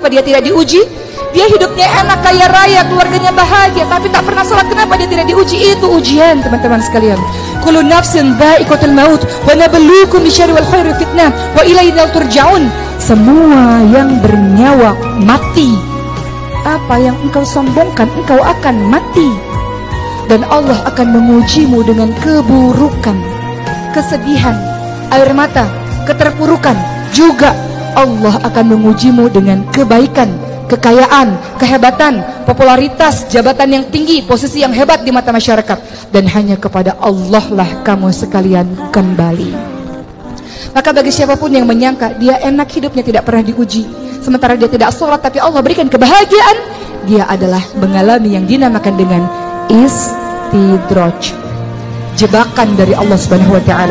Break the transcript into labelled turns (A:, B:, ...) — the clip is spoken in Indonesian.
A: kenapa dia tidak diuji? Dia hidupnya enak, kaya raya, keluarganya bahagia, tapi tak pernah sholat. Kenapa dia tidak diuji? Itu ujian, teman-teman sekalian. Kullu nafsin dha'iqatul maut wa nabluukum bisyarri wal khairi fitnah wa ilaina turja'un. Semua yang bernyawa mati. Apa yang engkau sombongkan, engkau akan mati. Dan Allah akan mengujimu dengan keburukan, kesedihan, air mata, keterpurukan. Juga Allah akan mengujimu dengan kebaikan, kekayaan, kehebatan, popularitas, jabatan yang tinggi, posisi yang hebat di mata masyarakat dan hanya kepada Allah lah kamu sekalian kembali. Maka bagi siapa pun yang menyangka dia enak hidupnya tidak pernah diuji, sementara dia tidak sholat tapi Allah berikan kebahagiaan, dia adalah mengalami yang dinamakan dengan istidraj. Jebakan dari Allah Subhanahu wa taala.